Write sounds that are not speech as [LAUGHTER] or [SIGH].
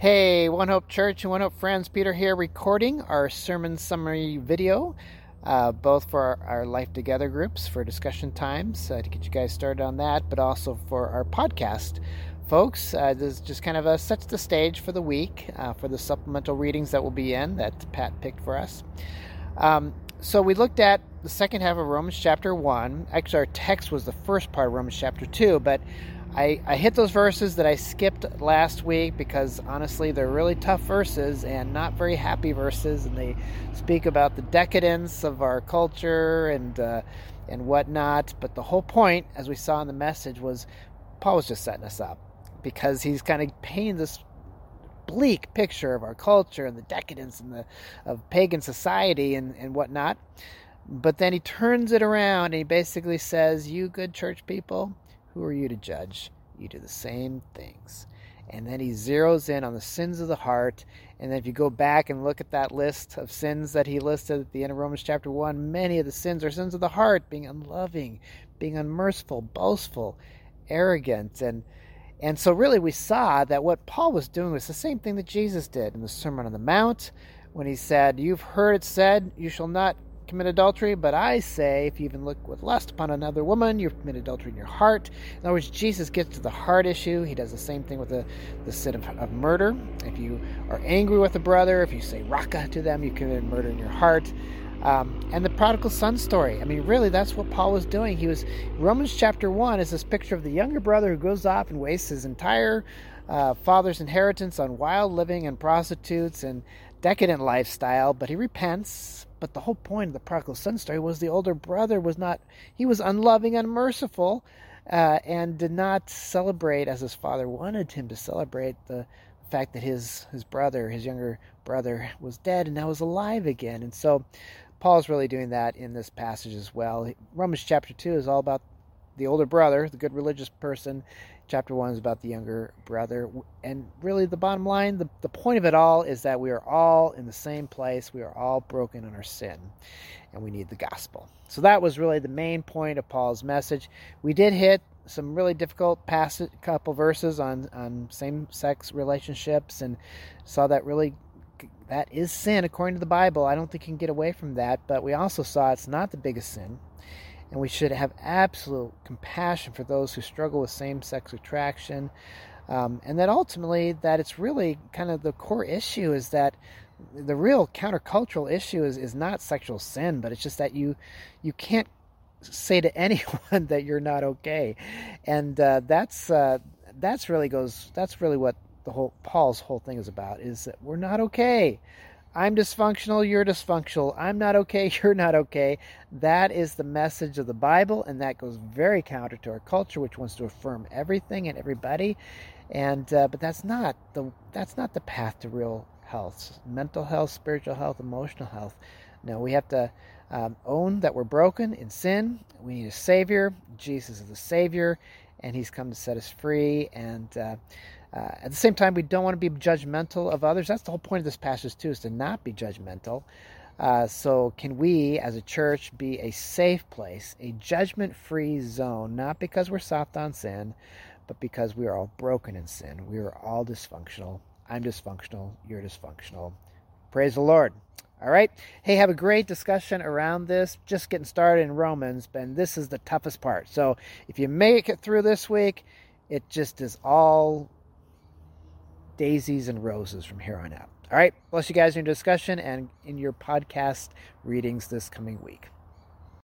Hey, One Hope Church and One Hope friends, Peter here recording our sermon summary video, uh, both for our, our, Life Together groups for discussion times uh, to get you guys started on that, but also for our podcast. Folks, uh, this just kind of sets the stage for the week uh, for the supplemental readings that will be in that Pat picked for us. Um, so we looked at the second half of Romans chapter 1. Actually, our text was the first part of Romans chapter 2, but I, I hit those verses that I skipped last week because honestly, they're really tough verses and not very happy verses, and they speak about the decadence of our culture and uh, and whatnot. But the whole point, as we saw in the message, was Paul was just setting us up because he's kind of painting this bleak picture of our culture and the decadence and the of pagan society and, and whatnot. But then he turns it around and he basically says, You good church people, who are you to judge? You do the same things. And then he zeroes in on the sins of the heart. And then if you go back and look at that list of sins that he listed at the end of Romans chapter 1, many of the sins are sins of the heart, being unloving, being unmerciful, boastful, arrogant. And, and so, really, we saw that what Paul was doing was the same thing that Jesus did in the Sermon on the Mount when he said, You've heard it said, you shall not commit adultery, but I say, if you even look with lust upon another woman, you've committed adultery in your heart. In other words, Jesus gets to the heart issue. He does the same thing with the, the sin of, of murder. If you are angry with a brother, if you say raka to them, you committed murder in your heart. Um, and the prodigal son story. I mean, really, that's what Paul was doing. He was Romans chapter one is this picture of the younger brother who goes off and wastes his entire uh, father's inheritance on wild living and prostitutes and decadent lifestyle, but he repents, but the whole point of the prodigal son story was the older brother was not, he was unloving, unmerciful, uh, and did not celebrate as his father wanted him to celebrate the fact that his, his brother, his younger brother, was dead and now was alive again. And so Paul's really doing that in this passage as well. Romans chapter 2 is all about the older brother, the good religious person. Chapter 1 is about the younger brother. And really, the bottom line, the, the point of it all is that we are all in the same place. We are all broken in our sin, and we need the gospel. So, that was really the main point of Paul's message. We did hit some really difficult passage, couple verses on, on same sex relationships and saw that really that is sin according to the Bible. I don't think you can get away from that, but we also saw it's not the biggest sin and we should have absolute compassion for those who struggle with same-sex attraction. Um, and that ultimately that it's really kind of the core issue is that the real countercultural issue is, is not sexual sin but it's just that you you can't say to [LAUGHS] anyone that you're not okay. And uh, that's uh, that's really goes that's really what the whole paul's whole thing is about is that we're not okay I'm dysfunctional, you're dysfunctional. I'm not okay, [LAUGHS] you're not okay. That is the message of the Bible, and that goes very counter to our culture, which wants to affirm everything and everybody. And uh, but that's not the that's not the path to real health, mental health, spiritual health, emotional health. No, we have to um, own that we're broken in sin. We need a Savior. Jesus is the Savior, and He's come to set us free. And uh, uh, at the same time, we don't want to be judgmental of others. That's the whole point of this passage, too, is to not be judgmental. Uh, so, can we as a church be a safe place, a judgment free zone, not because we're soft on sin, but because we are all broken in sin? We are all dysfunctional. I'm dysfunctional. You're dysfunctional. Praise the Lord. All right. Hey, have a great discussion around this. Just getting started in Romans, and this is the toughest part. So, if you make it through this week, it just is all daisies and roses from here on out. All right. Bless you guys in your discussion and in your podcast readings this coming week.